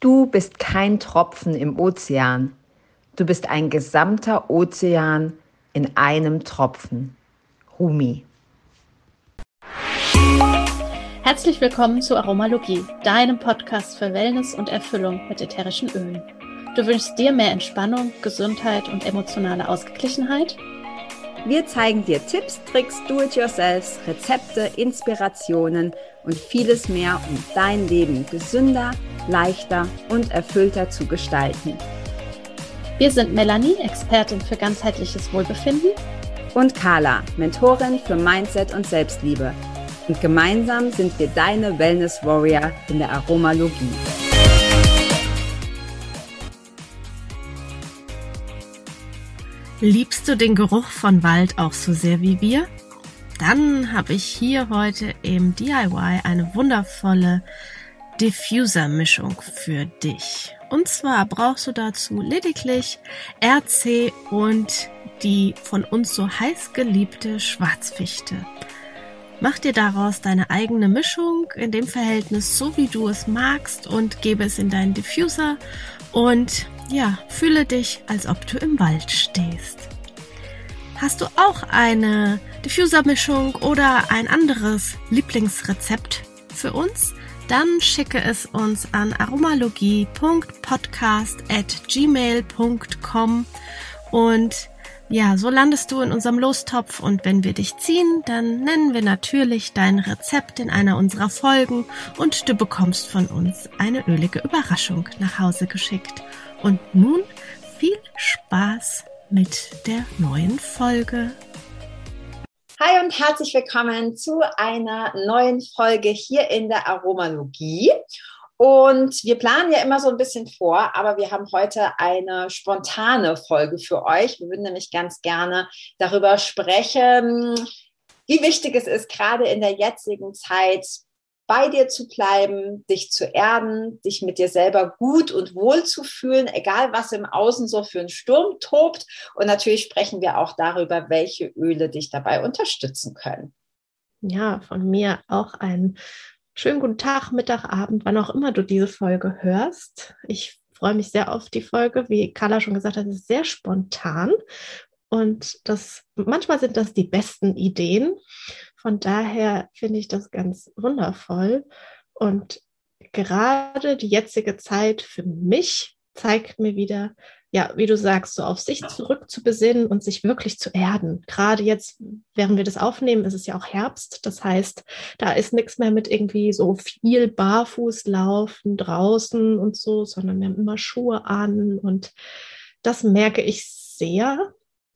Du bist kein Tropfen im Ozean. Du bist ein gesamter Ozean in einem Tropfen. Rumi. Herzlich willkommen zu Aromalogie, deinem Podcast für Wellness und Erfüllung mit ätherischen Ölen. Du wünschst dir mehr Entspannung, Gesundheit und emotionale Ausgeglichenheit? Wir zeigen dir Tipps, Tricks, Do-it-yourselfs, Rezepte, Inspirationen und vieles mehr, um dein Leben gesünder, leichter und erfüllter zu gestalten. Wir sind Melanie, Expertin für ganzheitliches Wohlbefinden. Und Carla, Mentorin für Mindset und Selbstliebe. Und gemeinsam sind wir deine Wellness Warrior in der Aromalogie. Liebst du den Geruch von Wald auch so sehr wie wir? Dann habe ich hier heute im DIY eine wundervolle Diffuser-Mischung für dich. Und zwar brauchst du dazu lediglich RC und die von uns so heiß geliebte Schwarzfichte. Mach dir daraus deine eigene Mischung in dem Verhältnis, so wie du es magst und gebe es in deinen Diffuser und ja, fühle dich, als ob du im Wald stehst. Hast du auch eine Diffuser-Mischung oder ein anderes Lieblingsrezept für uns? Dann schicke es uns an aromalogie.podcast.gmail.com und ja, so landest du in unserem Lostopf und wenn wir dich ziehen, dann nennen wir natürlich dein Rezept in einer unserer Folgen und du bekommst von uns eine ölige Überraschung nach Hause geschickt. Und nun viel Spaß mit der neuen Folge. Hi und herzlich willkommen zu einer neuen Folge hier in der Aromalogie. Und wir planen ja immer so ein bisschen vor, aber wir haben heute eine spontane Folge für euch. Wir würden nämlich ganz gerne darüber sprechen, wie wichtig es ist, gerade in der jetzigen Zeit bei dir zu bleiben, dich zu erden, dich mit dir selber gut und wohl zu fühlen, egal was im Außen so für einen Sturm tobt. Und natürlich sprechen wir auch darüber, welche Öle dich dabei unterstützen können. Ja, von mir auch ein schönen guten Tag, Mittag, Abend, wann auch immer du diese Folge hörst. Ich freue mich sehr auf die Folge. Wie Carla schon gesagt hat, ist sehr spontan. Und das, manchmal sind das die besten Ideen. Von daher finde ich das ganz wundervoll. Und gerade die jetzige Zeit für mich zeigt mir wieder, ja, wie du sagst, so auf sich zurückzubesinnen und sich wirklich zu erden. Gerade jetzt, während wir das aufnehmen, ist es ja auch Herbst. Das heißt, da ist nichts mehr mit irgendwie so viel Barfußlaufen draußen und so, sondern wir haben immer Schuhe an und das merke ich sehr,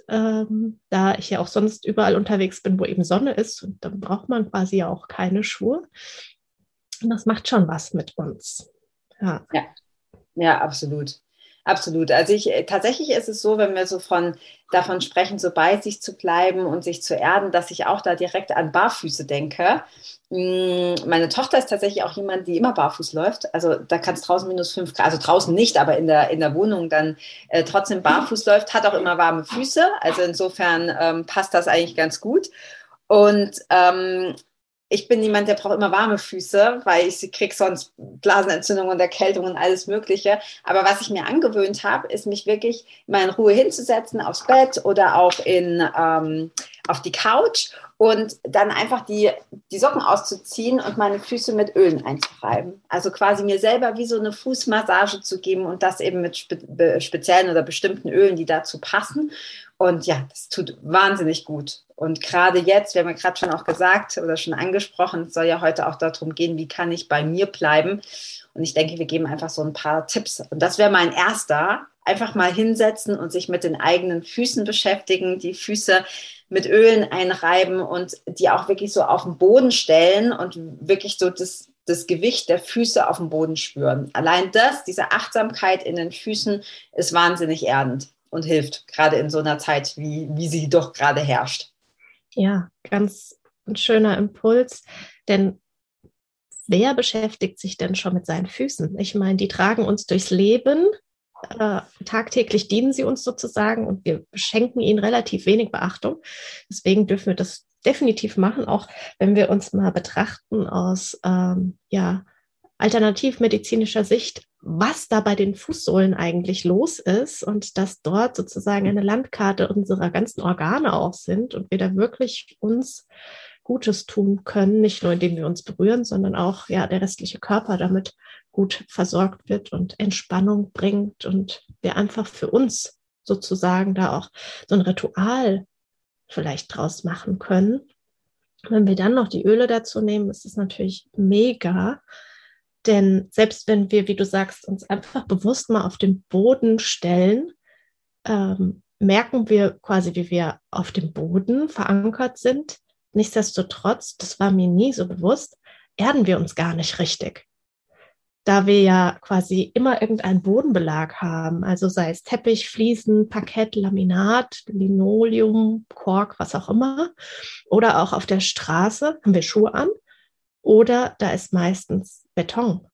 ähm, da ich ja auch sonst überall unterwegs bin, wo eben Sonne ist. Und dann braucht man quasi ja auch keine Schuhe. Und das macht schon was mit uns. Ja, ja, ja absolut. Absolut. Also ich äh, tatsächlich ist es so, wenn wir so von davon sprechen, so bei sich zu bleiben und sich zu erden, dass ich auch da direkt an Barfüße denke. Mm, meine Tochter ist tatsächlich auch jemand, die immer barfuß läuft. Also da kann es draußen minus fünf Grad, also draußen nicht, aber in der, in der Wohnung dann äh, trotzdem barfuß läuft, hat auch immer warme Füße. Also insofern ähm, passt das eigentlich ganz gut. Und ähm, ich bin jemand, der braucht immer warme Füße, weil ich kriege sonst Blasenentzündungen und Erkältungen und alles Mögliche. Aber was ich mir angewöhnt habe, ist mich wirklich mal in Ruhe hinzusetzen aufs Bett oder auch in, ähm, auf die Couch und dann einfach die, die Socken auszuziehen und meine Füße mit Ölen einzureiben. Also quasi mir selber wie so eine Fußmassage zu geben und das eben mit spe speziellen oder bestimmten Ölen, die dazu passen. Und ja, das tut wahnsinnig gut. Und gerade jetzt, wir haben ja gerade schon auch gesagt oder schon angesprochen, es soll ja heute auch darum gehen, wie kann ich bei mir bleiben. Und ich denke, wir geben einfach so ein paar Tipps. Und das wäre mein erster. Einfach mal hinsetzen und sich mit den eigenen Füßen beschäftigen, die Füße mit Ölen einreiben und die auch wirklich so auf den Boden stellen und wirklich so das, das Gewicht der Füße auf dem Boden spüren. Allein das, diese Achtsamkeit in den Füßen ist wahnsinnig erdend und hilft, gerade in so einer Zeit, wie, wie sie doch gerade herrscht. Ja, ganz ein schöner Impuls, denn wer beschäftigt sich denn schon mit seinen Füßen? Ich meine, die tragen uns durchs Leben, äh, tagtäglich dienen sie uns sozusagen und wir schenken ihnen relativ wenig Beachtung. Deswegen dürfen wir das definitiv machen, auch wenn wir uns mal betrachten aus ähm, ja, alternativmedizinischer Sicht was da bei den Fußsohlen eigentlich los ist und dass dort sozusagen eine Landkarte unserer ganzen Organe auch sind und wir da wirklich uns Gutes tun können, nicht nur indem wir uns berühren, sondern auch ja der restliche Körper damit gut versorgt wird und Entspannung bringt und wir einfach für uns sozusagen da auch so ein Ritual vielleicht draus machen können. Wenn wir dann noch die Öle dazu nehmen, ist es natürlich mega. Denn selbst wenn wir, wie du sagst, uns einfach bewusst mal auf den Boden stellen, ähm, merken wir quasi, wie wir auf dem Boden verankert sind. Nichtsdestotrotz, das war mir nie so bewusst, erden wir uns gar nicht richtig da wir ja quasi immer irgendeinen Bodenbelag haben, also sei es Teppich, Fliesen, Parkett, Laminat, Linoleum, Kork, was auch immer, oder auch auf der Straße haben wir Schuhe an, oder da ist meistens Beton.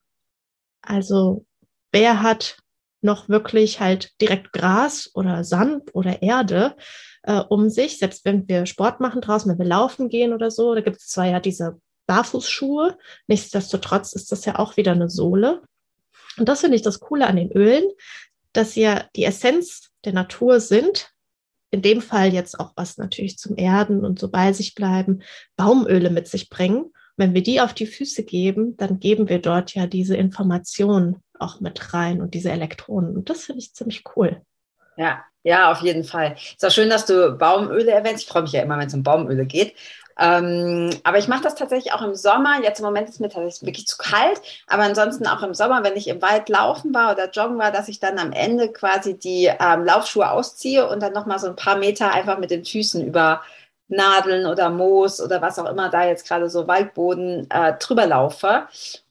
Also wer hat noch wirklich halt direkt Gras oder Sand oder Erde äh, um sich, selbst wenn wir Sport machen draußen, wenn wir laufen gehen oder so, da gibt es zwar ja diese Barfußschuhe. Nichtsdestotrotz ist das ja auch wieder eine Sohle. Und das finde ich das Coole an den Ölen, dass sie ja die Essenz der Natur sind. In dem Fall jetzt auch was natürlich zum Erden und so bei sich bleiben, Baumöle mit sich bringen. Wenn wir die auf die Füße geben, dann geben wir dort ja diese Informationen auch mit rein und diese Elektronen. Und das finde ich ziemlich cool. Ja, ja, auf jeden Fall. Ist auch schön, dass du Baumöle erwähnst. Ich freue mich ja immer, wenn es um Baumöle geht. Ähm, aber ich mache das tatsächlich auch im Sommer. Jetzt im Moment ist mir tatsächlich wirklich zu kalt, aber ansonsten auch im Sommer, wenn ich im Wald laufen war oder joggen war, dass ich dann am Ende quasi die ähm, Laufschuhe ausziehe und dann nochmal so ein paar Meter einfach mit den Füßen über Nadeln oder Moos oder was auch immer da jetzt gerade so Waldboden äh, drüber laufe.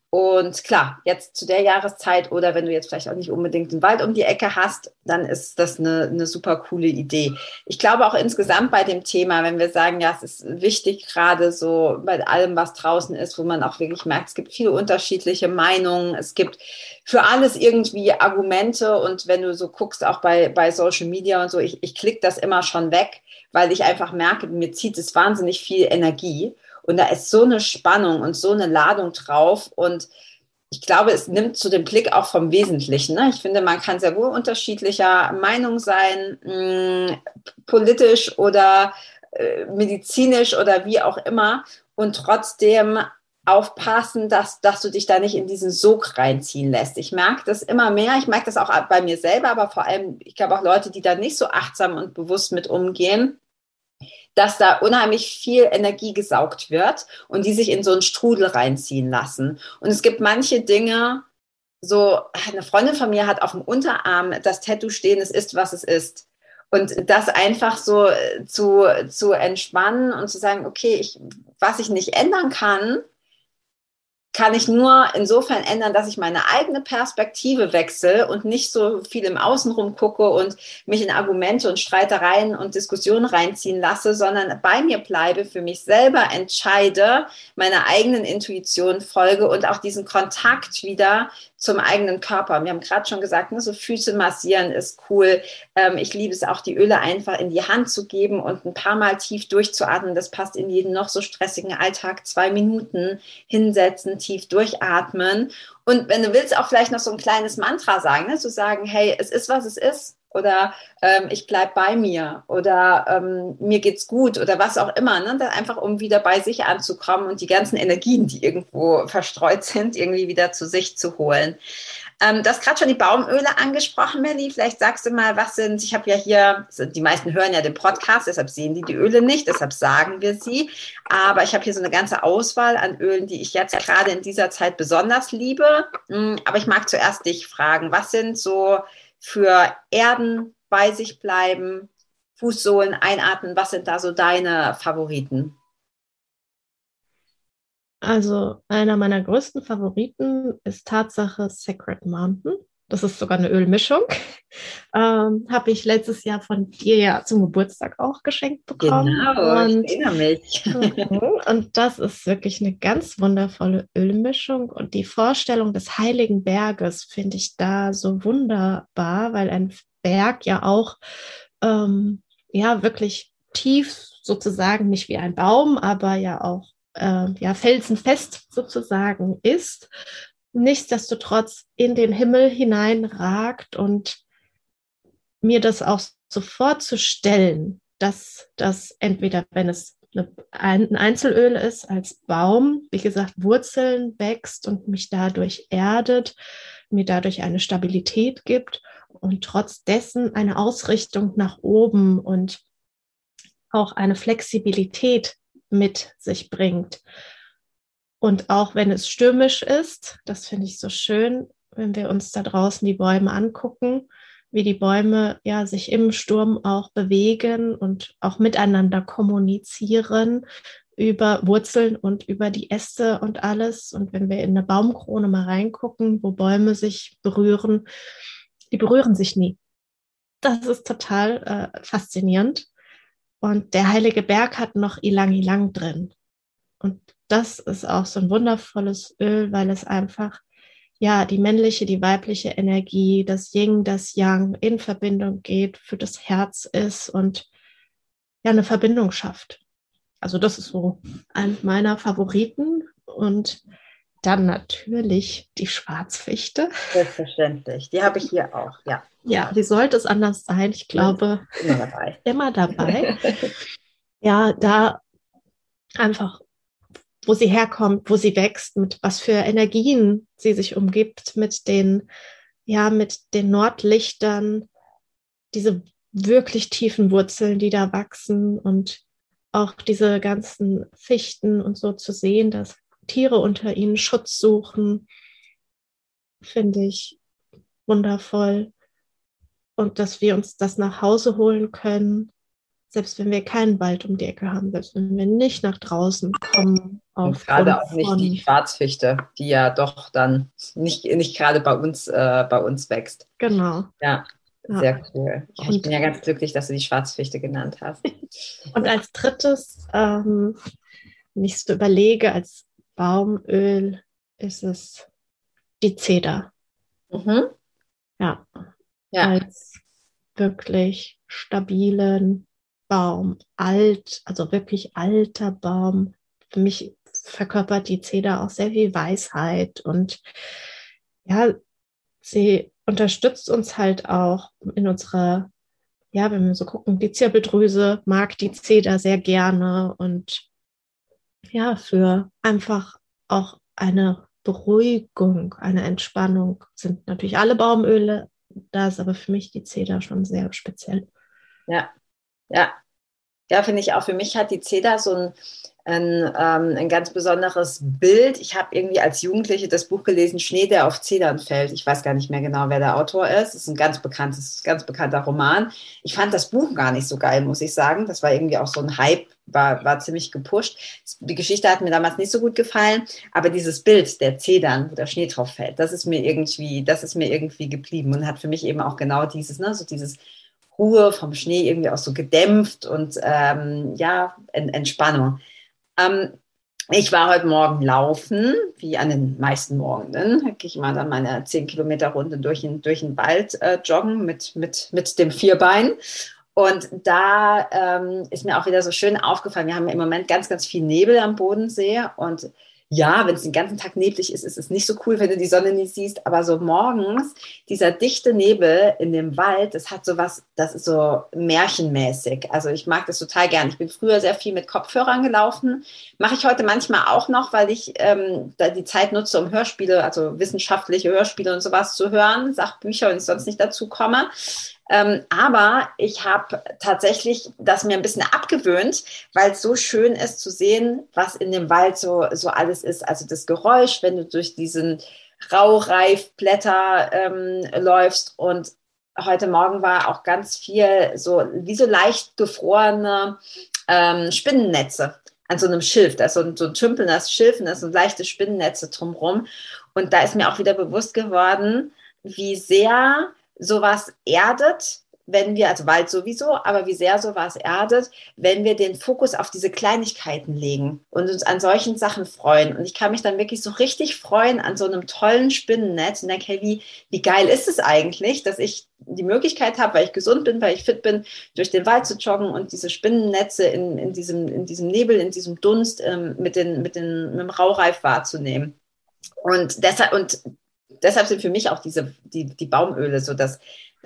Und klar, jetzt zu der Jahreszeit oder wenn du jetzt vielleicht auch nicht unbedingt den Wald um die Ecke hast, dann ist das eine, eine super coole Idee. Ich glaube auch insgesamt bei dem Thema, wenn wir sagen, ja, es ist wichtig, gerade so bei allem, was draußen ist, wo man auch wirklich merkt, es gibt viele unterschiedliche Meinungen, es gibt für alles irgendwie Argumente und wenn du so guckst, auch bei, bei Social Media und so, ich, ich klicke das immer schon weg, weil ich einfach merke, mir zieht es wahnsinnig viel Energie. Und da ist so eine Spannung und so eine Ladung drauf. Und ich glaube, es nimmt zu dem Blick auch vom Wesentlichen. Ne? Ich finde, man kann sehr wohl unterschiedlicher Meinung sein, mh, mm, politisch oder äh, medizinisch oder wie auch immer. Und trotzdem aufpassen, dass, dass du dich da nicht in diesen Sog reinziehen lässt. Ich merke das immer mehr. Ich merke das auch bei mir selber, aber vor allem, ich glaube auch Leute, die da nicht so achtsam und bewusst mit umgehen dass da unheimlich viel Energie gesaugt wird und die sich in so einen Strudel reinziehen lassen. Und es gibt manche Dinge, so eine Freundin von mir hat auf dem Unterarm das Tattoo stehen, es ist, was es ist. Und das einfach so zu, zu entspannen und zu sagen, okay, ich, was ich nicht ändern kann, kann ich nur insofern ändern, dass ich meine eigene Perspektive wechsle und nicht so viel im Außen rumgucke und mich in Argumente und Streitereien und Diskussionen reinziehen lasse, sondern bei mir bleibe, für mich selber entscheide, meiner eigenen Intuition folge und auch diesen Kontakt wieder zum eigenen Körper. Wir haben gerade schon gesagt, ne, so Füße massieren ist cool. Ähm, ich liebe es auch, die Öle einfach in die Hand zu geben und ein paar Mal tief durchzuatmen. Das passt in jeden noch so stressigen Alltag. Zwei Minuten hinsetzen, tief durchatmen. Und wenn du willst, auch vielleicht noch so ein kleines Mantra sagen, ne? zu sagen, hey, es ist, was es ist oder ähm, ich bleibe bei mir oder ähm, mir geht's gut oder was auch immer. Ne? Dann einfach um wieder bei sich anzukommen und die ganzen Energien, die irgendwo verstreut sind, irgendwie wieder zu sich zu holen. Ähm, du hast gerade schon die Baumöle angesprochen, Melli. Vielleicht sagst du mal, was sind, ich habe ja hier, die meisten hören ja den Podcast, deshalb sehen die die Öle nicht, deshalb sagen wir sie. Aber ich habe hier so eine ganze Auswahl an Ölen, die ich jetzt gerade in dieser Zeit besonders liebe. Hm, aber ich mag zuerst dich fragen, was sind so für Erden bei sich bleiben, Fußsohlen einatmen. Was sind da so deine Favoriten? Also einer meiner größten Favoriten ist Tatsache Sacred Mountain. Das ist sogar eine Ölmischung. Ähm, Habe ich letztes Jahr von dir ja zum Geburtstag auch geschenkt bekommen. Genau, und, ich erinnere mich. und das ist wirklich eine ganz wundervolle Ölmischung. Und die Vorstellung des Heiligen Berges finde ich da so wunderbar, weil ein Berg ja auch ähm, ja wirklich tief sozusagen, nicht wie ein Baum, aber ja auch äh, ja felsenfest sozusagen ist nichtsdestotrotz in den Himmel hineinragt und mir das auch so vorzustellen, dass das entweder, wenn es ein Einzelöl ist, als Baum, wie gesagt, Wurzeln wächst und mich dadurch erdet, mir dadurch eine Stabilität gibt und trotz dessen eine Ausrichtung nach oben und auch eine Flexibilität mit sich bringt. Und auch wenn es stürmisch ist, das finde ich so schön, wenn wir uns da draußen die Bäume angucken, wie die Bäume ja sich im Sturm auch bewegen und auch miteinander kommunizieren über Wurzeln und über die Äste und alles. Und wenn wir in eine Baumkrone mal reingucken, wo Bäume sich berühren, die berühren sich nie. Das ist total äh, faszinierend. Und der Heilige Berg hat noch Ilang Ilang drin. Und das ist auch so ein wundervolles Öl, weil es einfach ja, die männliche, die weibliche Energie, das Yin, das Yang in Verbindung geht, für das Herz ist und ja, eine Verbindung schafft. Also das ist so ein meiner Favoriten und dann natürlich die Schwarzfichte. Selbstverständlich. Die habe ich hier auch, ja. Ja, wie sollte es anders sein? Ich glaube, immer dabei. Immer dabei. ja, da einfach wo sie herkommt, wo sie wächst, mit was für Energien sie sich umgibt, mit den, ja, mit den Nordlichtern, diese wirklich tiefen Wurzeln, die da wachsen und auch diese ganzen Fichten und so zu sehen, dass Tiere unter ihnen Schutz suchen, finde ich wundervoll. Und dass wir uns das nach Hause holen können, selbst wenn wir keinen Wald um die Ecke haben, selbst wenn wir nicht nach draußen kommen. Und gerade auch nicht die Schwarzfichte, die ja doch dann nicht, nicht gerade bei uns, äh, bei uns wächst. Genau. Ja, sehr ja. cool. Ja, ich bin ja ganz glücklich, dass du die Schwarzfichte genannt hast. Und als drittes, ähm, wenn ich so überlege, als Baumöl ist es die Zeder. Mhm. Ja. ja. Als wirklich stabilen, Baum, alt, also wirklich alter Baum. Für mich verkörpert die Zeder auch sehr viel Weisheit und ja, sie unterstützt uns halt auch in unserer, ja, wenn wir so gucken, die Zirbeldrüse mag die Zeder sehr gerne und ja, für einfach auch eine Beruhigung, eine Entspannung sind natürlich alle Baumöle, da ist aber für mich die Zeder schon sehr speziell. Ja, ja, ja, finde ich auch. Für mich hat die Zeder so ein, ein, ähm, ein ganz besonderes Bild. Ich habe irgendwie als Jugendliche das Buch gelesen, Schnee, der auf Zedern fällt. Ich weiß gar nicht mehr genau, wer der Autor ist. Das ist ein ganz bekanntes, ganz bekannter Roman. Ich fand das Buch gar nicht so geil, muss ich sagen. Das war irgendwie auch so ein Hype, war, war ziemlich gepusht. Die Geschichte hat mir damals nicht so gut gefallen, aber dieses Bild der Zedern, wo der Schnee drauf fällt, das ist mir irgendwie, das ist mir irgendwie geblieben und hat für mich eben auch genau dieses, ne, so dieses Ruhe vom Schnee irgendwie auch so gedämpft und ähm, ja, en Entspannung. Ähm, ich war heute Morgen laufen, wie an den meisten Morgenen. Da gehe ich mal dann meine 10 Kilometer Runde durch den, durch den Wald äh, joggen mit, mit, mit dem Vierbein. Und da ähm, ist mir auch wieder so schön aufgefallen, wir haben im Moment ganz, ganz viel Nebel am Bodensee und ja, wenn es den ganzen Tag neblig ist, ist es nicht so cool, wenn du die Sonne nicht siehst. Aber so morgens, dieser dichte Nebel in dem Wald, das hat so was, das ist so märchenmäßig. Also ich mag das total gern. Ich bin früher sehr viel mit Kopfhörern gelaufen. Mache ich heute manchmal auch noch, weil ich ähm, da die Zeit nutze, um Hörspiele, also wissenschaftliche Hörspiele und sowas zu hören, Sachbücher und ich sonst nicht dazu komme. Ähm, aber ich habe tatsächlich das mir ein bisschen abgewöhnt, weil es so schön ist zu sehen, was in dem Wald so, so alles ist. Also das Geräusch, wenn du durch diesen Raureifblätter ähm, läufst und heute Morgen war auch ganz viel so, wie so leicht gefrorene ähm, Spinnennetze an so einem Schilf. Da ist so ein, so ein Tümpel, das Schilf und da sind leichte Spinnennetze drumherum. Und da ist mir auch wieder bewusst geworden, wie sehr sowas erdet, wenn wir, also Wald sowieso, aber wie sehr sowas erdet, wenn wir den Fokus auf diese Kleinigkeiten legen und uns an solchen Sachen freuen. Und ich kann mich dann wirklich so richtig freuen an so einem tollen Spinnennetz und denke, hey, wie, wie geil ist es eigentlich, dass ich die Möglichkeit habe, weil ich gesund bin, weil ich fit bin, durch den Wald zu joggen und diese Spinnennetze in, in, diesem, in diesem Nebel, in diesem Dunst ähm, mit, den, mit, den, mit dem Raureif wahrzunehmen. Und deshalb, und deshalb sind für mich auch diese, die, die Baumöle so das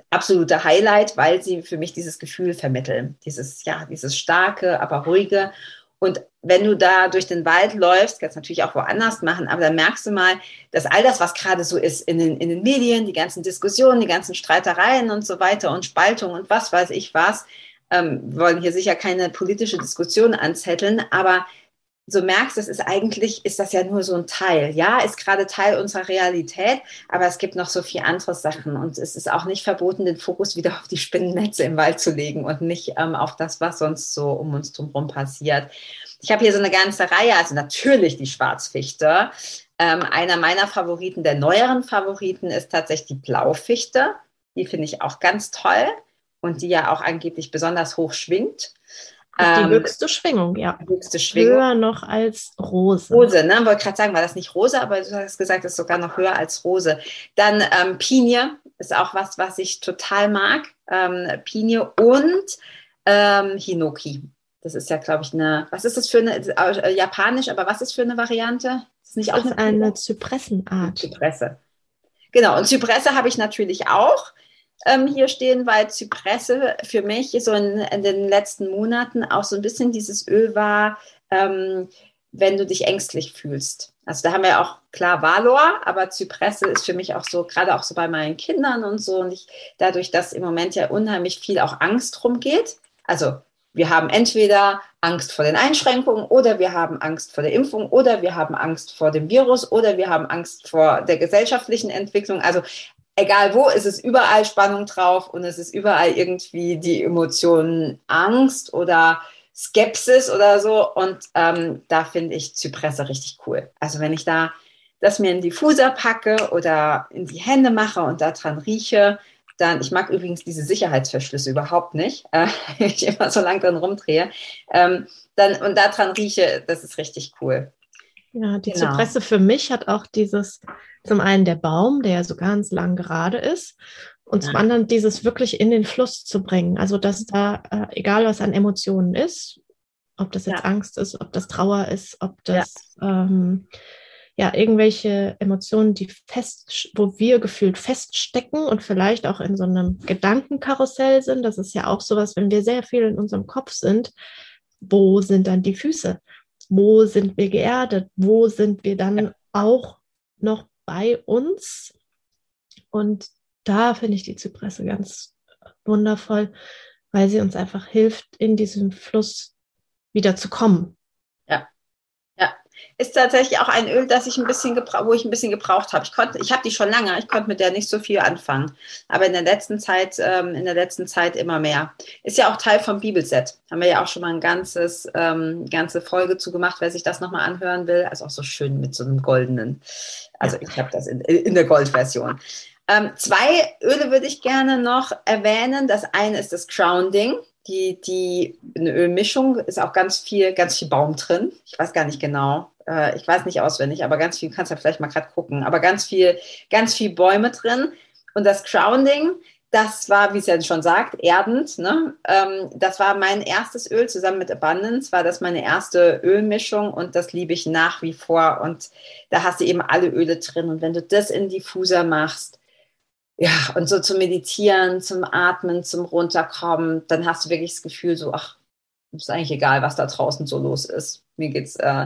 absolute Highlight, weil sie für mich dieses Gefühl vermitteln. Dieses, ja, dieses starke, aber ruhige. Und wenn du da durch den Wald läufst, kannst du natürlich auch woanders machen, aber dann merkst du mal, dass all das, was gerade so ist in den, in den Medien, die ganzen Diskussionen, die ganzen Streitereien und so weiter und Spaltung und was weiß ich was, ähm, wollen hier sicher keine politische Diskussion anzetteln, aber so merkst, das ist eigentlich, ist das ja nur so ein Teil. Ja, ist gerade Teil unserer Realität, aber es gibt noch so viele andere Sachen und es ist auch nicht verboten, den Fokus wieder auf die Spinnennetze im Wald zu legen und nicht ähm, auf das, was sonst so um uns drumherum passiert. Ich habe hier so eine ganze Reihe, also natürlich die Schwarzfichte. Ähm, einer meiner Favoriten, der neueren Favoriten, ist tatsächlich die Blaufichte. Die finde ich auch ganz toll und die ja auch angeblich besonders hoch schwingt. Die ähm, höchste Schwingung, ja. Höchste Schwingung. Höher noch als Rose. Rose, ne? Wollte gerade sagen, war das nicht Rose, aber du hast gesagt, es ist sogar noch höher als Rose. Dann ähm, Pinie ist auch was, was ich total mag. Ähm, Pinie und ähm, Hinoki. Das ist ja, glaube ich, eine, was ist das für eine, äh, japanisch, aber was ist für eine Variante? Das ist nicht das auch eine, eine Zypressenart. Zypresse. Genau, und Zypresse habe ich natürlich auch ähm, hier stehen, weil Zypresse für mich so in, in, den letzten Monaten auch so ein bisschen dieses Öl war, ähm, wenn du dich ängstlich fühlst. Also da haben wir auch klar Valor, aber Zypresse ist für mich auch so, gerade auch so bei meinen Kindern und so. Und ich, dadurch, dass im Moment ja unheimlich viel auch Angst rumgeht, also wir haben entweder Angst vor den Einschränkungen oder wir haben Angst vor der Impfung oder wir haben Angst vor dem Virus oder wir haben Angst vor der gesellschaftlichen Entwicklung. Also egal wo, ist es überall Spannung drauf und es ist überall irgendwie die Emotionen Angst oder Skepsis oder so. Und ähm, da finde ich Zypresse richtig cool. Also wenn ich da das mir in die Fuser packe oder in die Hände mache und daran rieche, dann, ich mag übrigens diese Sicherheitsverschlüsse überhaupt nicht, äh, ich immer so lang dran rumdrehe, ähm, dann, und daran rieche, das ist richtig cool. Ja, die genau. Zypresse für mich hat auch dieses, zum einen der Baum, der ja so ganz lang gerade ist, und ja. zum anderen dieses wirklich in den Fluss zu bringen. Also, dass da, äh, egal was an Emotionen ist, ob das jetzt ja. Angst ist, ob das Trauer ist, ob das ja. Ähm, ja irgendwelche Emotionen, die fest, wo wir gefühlt feststecken und vielleicht auch in so einem Gedankenkarussell sind. Das ist ja auch sowas, wenn wir sehr viel in unserem Kopf sind, wo sind dann die Füße? Wo sind wir geerdet? Wo sind wir dann auch noch bei uns. Und da finde ich die Zypresse ganz wundervoll, weil sie uns einfach hilft, in diesem Fluss wieder zu kommen. Ist tatsächlich auch ein Öl, das ich ein bisschen wo ich ein bisschen gebraucht habe. Ich konnte, ich habe die schon lange, ich konnte mit der nicht so viel anfangen. Aber in der letzten Zeit, ähm, in der letzten Zeit immer mehr. Ist ja auch Teil vom Bibelset. Haben wir ja auch schon mal ein ganzes, ähm, ganze Folge zu gemacht, wer sich das nochmal anhören will. Also auch so schön mit so einem goldenen also ich habe das in, in der Goldversion. Ähm, zwei Öle würde ich gerne noch erwähnen. Das eine ist das Grounding. Die, die eine Ölmischung ist auch ganz viel, ganz viel Baum drin. Ich weiß gar nicht genau. Äh, ich weiß nicht auswendig, aber ganz viel, kannst du ja vielleicht mal gerade gucken. Aber ganz viel, ganz viel Bäume drin. Und das Grounding das war, wie es ja schon sagt, erdend. Ne? Ähm, das war mein erstes Öl zusammen mit Abundance, war das meine erste Ölmischung und das liebe ich nach wie vor. Und da hast du eben alle Öle drin. Und wenn du das in Diffuser machst, ja, und so zum Meditieren, zum Atmen, zum Runterkommen, dann hast du wirklich das Gefühl, so, ach, ist eigentlich egal, was da draußen so los ist. Mir geht's äh,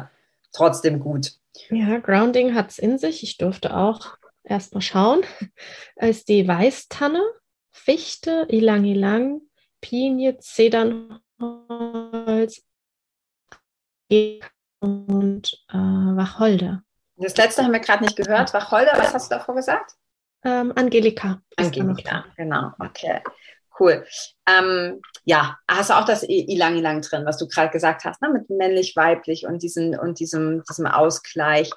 trotzdem gut. Ja, Grounding hat es in sich. Ich durfte auch erstmal schauen. Ist die Weißtanne Fichte, Ilang Ilang, Pinie, Zedernholz und äh, Wacholder. Das letzte haben wir gerade nicht gehört. Wacholder, was hast du davor gesagt? Ähm, Angelika. Angelika, genau. Okay, cool. Ähm, ja, hast du auch das Ilang Ilang drin, was du gerade gesagt hast, ne? mit männlich-weiblich und, diesen, und diesem, diesem Ausgleich.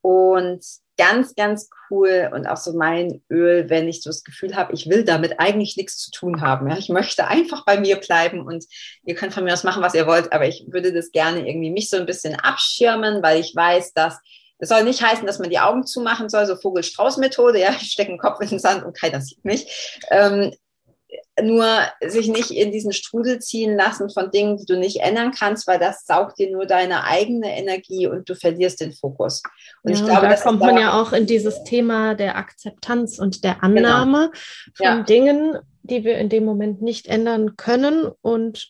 Und ganz, ganz cool und auch so mein Öl, wenn ich so das Gefühl habe, ich will damit eigentlich nichts zu tun haben. Ja? Ich möchte einfach bei mir bleiben und ihr könnt von mir aus machen, was ihr wollt, aber ich würde das gerne irgendwie mich so ein bisschen abschirmen, weil ich weiß, dass das soll nicht heißen, dass man die Augen zumachen soll, so Vogel-Strauß-Methode, ja, ich stecke den Kopf in den Sand und keiner sieht mich. Ähm, nur sich nicht in diesen Strudel ziehen lassen von Dingen, die du nicht ändern kannst, weil das saugt dir nur deine eigene Energie und du verlierst den Fokus. Und ja, ich glaube, da kommt man ja auch in dieses Thema der Akzeptanz und der genau. Annahme genau. von ja. Dingen, die wir in dem Moment nicht ändern können und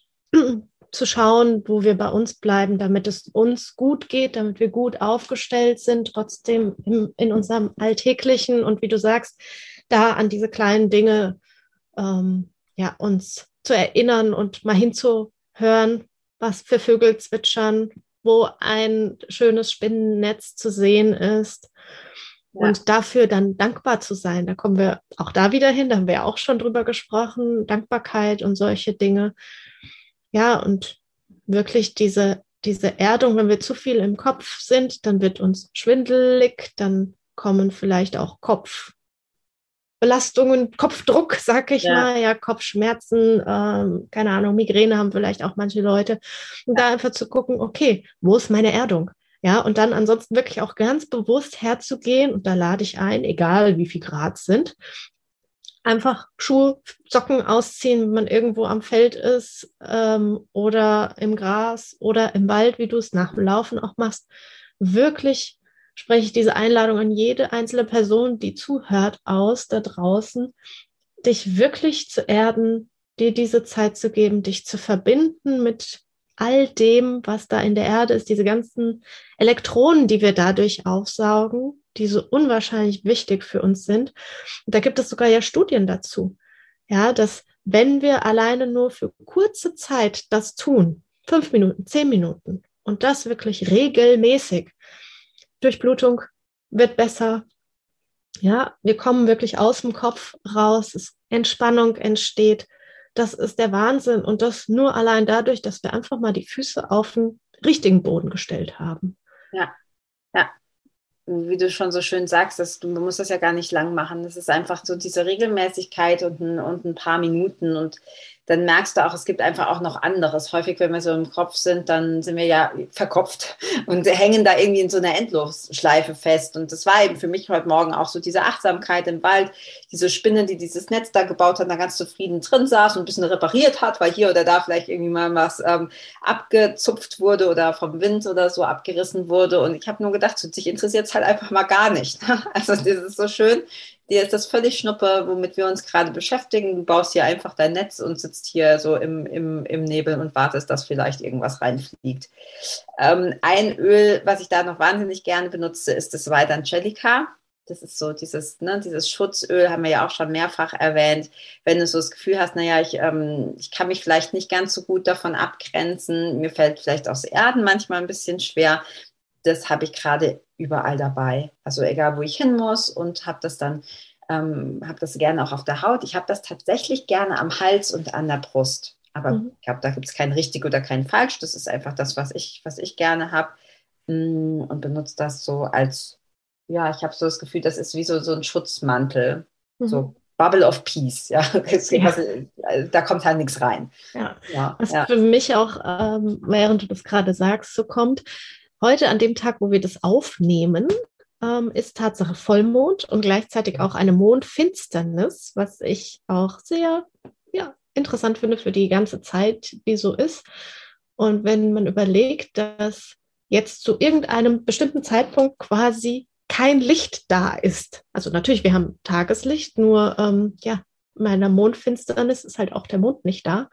zu schauen, wo wir bei uns bleiben, damit es uns gut geht, damit wir gut aufgestellt sind, trotzdem im, in unserem Alltäglichen und wie du sagst, da an diese kleinen Dinge ähm, ja, uns zu erinnern und mal hinzuhören, was für Vögel zwitschern, wo ein schönes Spinnennetz zu sehen ist. Ja. Und dafür dann dankbar zu sein, da kommen wir auch da wieder hin, da haben wir auch schon drüber gesprochen, Dankbarkeit und solche Dinge. Ja, und wirklich diese, diese Erdung, wenn wir zu viel im Kopf sind, dann wird uns schwindelig, dann kommen vielleicht auch Kopf, Belastungen, Kopfdruck, sag ich ja. mal, ja, Kopfschmerzen, ähm, keine Ahnung, Migräne haben vielleicht auch manche Leute. Und ja. da einfach zu gucken, okay, wo ist meine Erdung? Ja, und dann ansonsten wirklich auch ganz bewusst herzugehen und da lade ich ein, egal wie viel Grad sind, einfach Schuhe, Socken ausziehen, wenn man irgendwo am Feld ist ähm, oder im Gras oder im Wald, wie du es nach dem Laufen auch machst, wirklich spreche ich diese Einladung an jede einzelne Person, die zuhört, aus da draußen, dich wirklich zu erden, dir diese Zeit zu geben, dich zu verbinden mit all dem, was da in der Erde ist, diese ganzen Elektronen, die wir dadurch aufsaugen, die so unwahrscheinlich wichtig für uns sind. Da gibt es sogar ja Studien dazu. Ja, dass wenn wir alleine nur für kurze Zeit das tun, fünf Minuten, zehn Minuten, und das wirklich regelmäßig, Durchblutung wird besser. Ja, wir kommen wirklich aus dem Kopf raus, Entspannung entsteht. Das ist der Wahnsinn und das nur allein dadurch, dass wir einfach mal die Füße auf den richtigen Boden gestellt haben. Ja, ja. Wie du schon so schön sagst, dass du, musst das ja gar nicht lang machen. Das ist einfach so diese Regelmäßigkeit und und ein paar Minuten und dann merkst du auch, es gibt einfach auch noch anderes. Häufig, wenn wir so im Kopf sind, dann sind wir ja verkopft und hängen da irgendwie in so einer Endlosschleife fest. Und das war eben für mich heute Morgen auch so diese Achtsamkeit im Wald, diese Spinne, die dieses Netz da gebaut hat, da ganz zufrieden drin saß und ein bisschen repariert hat, weil hier oder da vielleicht irgendwie mal was ähm, abgezupft wurde oder vom Wind oder so abgerissen wurde. Und ich habe nur gedacht, so, dich interessiert es halt einfach mal gar nicht. Also das ist so schön, dir ist das völlig schnuppe, womit wir uns gerade beschäftigen. Du baust hier einfach dein Netz und sitzt hier so im, im, im Nebel und wartest, dass vielleicht irgendwas reinfliegt. Ähm, ein Öl, was ich da noch wahnsinnig gerne benutze, ist das White Angelica. Das ist so dieses, ne, dieses Schutzöl, haben wir ja auch schon mehrfach erwähnt. Wenn du so das Gefühl hast, naja, ich, ähm, ich kann mich vielleicht nicht ganz so gut davon abgrenzen, mir fällt vielleicht aus Erden manchmal ein bisschen schwer, das habe ich gerade überall dabei. Also egal, wo ich hin muss und habe das dann, ähm, habe das gerne auch auf der Haut. Ich habe das tatsächlich gerne am Hals und an der Brust. Aber mhm. ich glaube, da gibt es kein richtig oder kein falsch. Das ist einfach das, was ich, was ich gerne habe mm, und benutze das so als, ja, ich habe so das Gefühl, das ist wie so, so ein Schutzmantel. Mhm. So Bubble of Peace. Ja. ja. Da kommt halt nichts rein. Ja. ja was ja. für mich auch, ähm, während du das gerade sagst, so kommt, Heute, an dem Tag, wo wir das aufnehmen, ähm, ist Tatsache Vollmond und gleichzeitig auch eine Mondfinsternis, was ich auch sehr ja, interessant finde für die ganze Zeit, wie so ist. Und wenn man überlegt, dass jetzt zu irgendeinem bestimmten Zeitpunkt quasi kein Licht da ist. Also natürlich, wir haben Tageslicht, nur ähm, ja, in einer Mondfinsternis ist halt auch der Mond nicht da.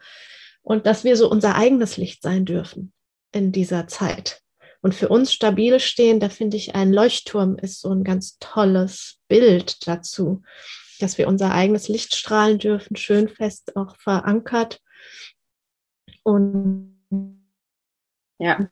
Und dass wir so unser eigenes Licht sein dürfen in dieser Zeit. Und für uns stabil stehen, da finde ich, ein Leuchtturm ist so ein ganz tolles Bild dazu, dass wir unser eigenes Licht strahlen dürfen, schön fest auch verankert. Und ja.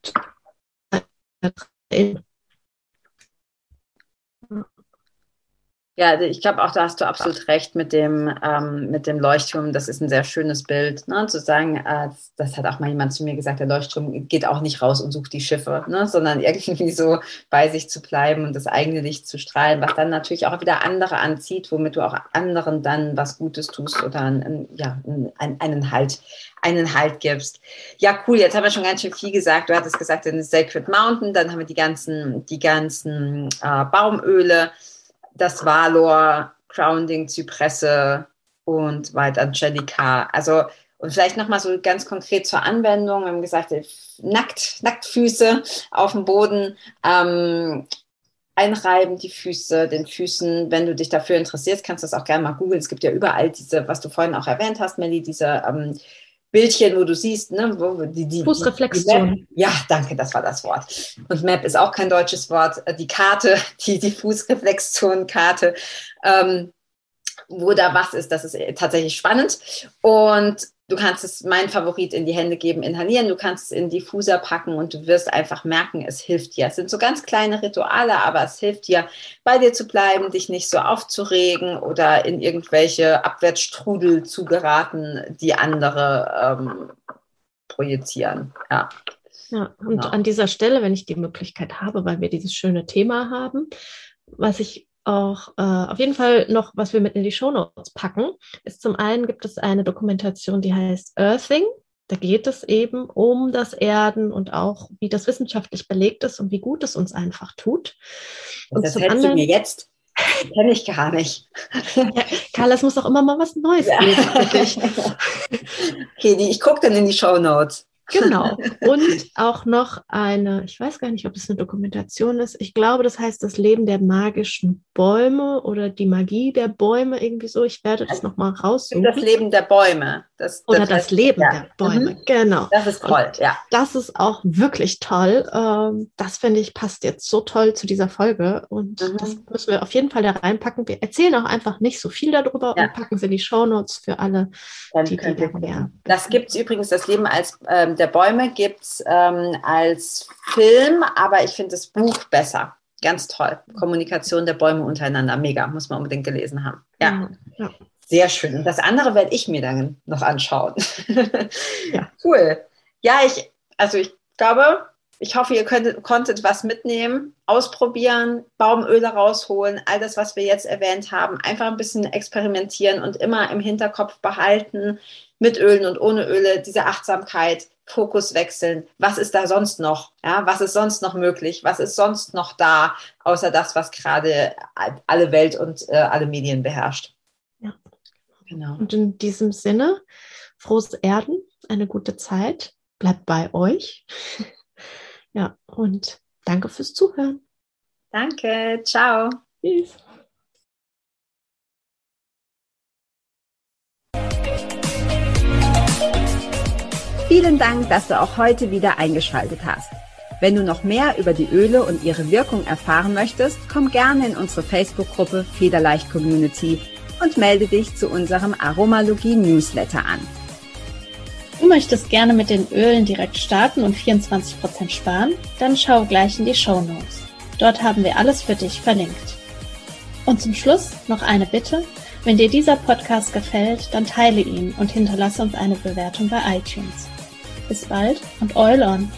Ja, also ich glaube auch, da hast du absolut recht mit dem, ähm, mit dem Leuchtturm. Das ist ein sehr schönes Bild, ne? zu sagen, äh, das hat auch mal jemand zu mir gesagt, der Leuchtturm geht auch nicht raus und sucht die Schiffe, ne? sondern irgendwie so bei sich zu bleiben und das eigene Licht zu strahlen, was dann natürlich auch wieder andere anzieht, womit du auch anderen dann was Gutes tust oder einen, ja, einen, einen Halt einen Halt gibst. Ja, cool. Jetzt haben wir schon ganz schön viel gesagt. Du hattest gesagt, in Sacred Mountain, dann haben wir die ganzen, die ganzen äh, Baumöle das Valor, Grounding, Zypresse und weiter Angelica. Also und vielleicht nochmal so ganz konkret zur Anwendung. Wir haben gesagt, nackt, Nacktfüße auf dem Boden, ähm, einreiben die Füße, den Füßen. Wenn du dich dafür interessierst, kannst du das auch gerne mal googeln. Es gibt ja überall diese, was du vorhin auch erwähnt hast, Melly, diese ähm, Bildchen, wo du siehst, ne, wo die, die Fußreflexion. Die ja, danke, das war das Wort. Und Map ist auch kein deutsches Wort. Die Karte, die, die Fußreflexion-Karte. Ähm, wo da was ist, das ist tatsächlich spannend. Und du kannst es, mein Favorit, in die Hände geben, inhalieren, du kannst es in Diffuser packen und du wirst einfach merken, es hilft dir. Es sind so ganz kleine Rituale, aber es hilft dir, bei dir zu bleiben, dich nicht so aufzuregen oder in irgendwelche Abwärtsstrudel zu geraten, die andere ähm, projizieren. Ja. Ja, und genau. an dieser Stelle, wenn ich die Möglichkeit habe, weil wir dieses schöne Thema haben, was ich auch äh, auf jeden Fall noch, was wir mit in die Shownotes packen, ist zum einen gibt es eine Dokumentation, die heißt Earthing. Da geht es eben um das Erden und auch, wie das wissenschaftlich belegt ist und wie gut es uns einfach tut. Und das zum anderen, du mir jetzt. Kenne ich gar nicht. Ja, Carla, es muss doch immer mal was Neues ja. geben. Okay, ich gucke dann in die Show Notes. Genau. Und auch noch eine, ich weiß gar nicht, ob es eine Dokumentation ist. Ich glaube, das heißt das Leben der magischen Bäume oder die Magie der Bäume, irgendwie so. Ich werde das nochmal raussuchen. Das Leben der Bäume. Das, das oder das heißt, Leben ja. der Bäume, mhm. genau. Das ist toll, Und ja. Das ist auch wirklich toll. Ähm, das finde ich passt jetzt so toll zu dieser Folge. Und mhm. das müssen wir auf jeden Fall da reinpacken. Wir erzählen auch einfach nicht so viel darüber ja. und packen sie in die Shownotes für alle, Dann die, die da mehr. Das gibt es übrigens, das Leben als ähm, der Bäume gibt es ähm, als Film, aber ich finde das Buch besser. Ganz toll. Kommunikation der Bäume untereinander. Mega. Muss man unbedingt gelesen haben. Ja. ja. Sehr schön. Und das andere werde ich mir dann noch anschauen. ja. Cool. Ja, ich, also ich glaube, ich hoffe, ihr könntet, konntet was mitnehmen, ausprobieren, Baumöle rausholen, all das, was wir jetzt erwähnt haben, einfach ein bisschen experimentieren und immer im Hinterkopf behalten, mit Ölen und ohne Öle, diese Achtsamkeit, Fokus wechseln. Was ist da sonst noch? Ja, was ist sonst noch möglich? Was ist sonst noch da, außer das, was gerade alle Welt und äh, alle Medien beherrscht? Genau. Und in diesem Sinne, frohes Erden, eine gute Zeit, bleibt bei euch. ja, und danke fürs Zuhören. Danke, ciao. Tschüss. Vielen Dank, dass du auch heute wieder eingeschaltet hast. Wenn du noch mehr über die Öle und ihre Wirkung erfahren möchtest, komm gerne in unsere Facebook-Gruppe Federleicht Community und melde dich zu unserem Aromalogie Newsletter an. Du möchtest gerne mit den Ölen direkt starten und 24% sparen? Dann schau gleich in die Show Notes. Dort haben wir alles für dich verlinkt. Und zum Schluss noch eine Bitte. Wenn dir dieser Podcast gefällt, dann teile ihn und hinterlasse uns eine Bewertung bei iTunes. Bis bald und Eulon!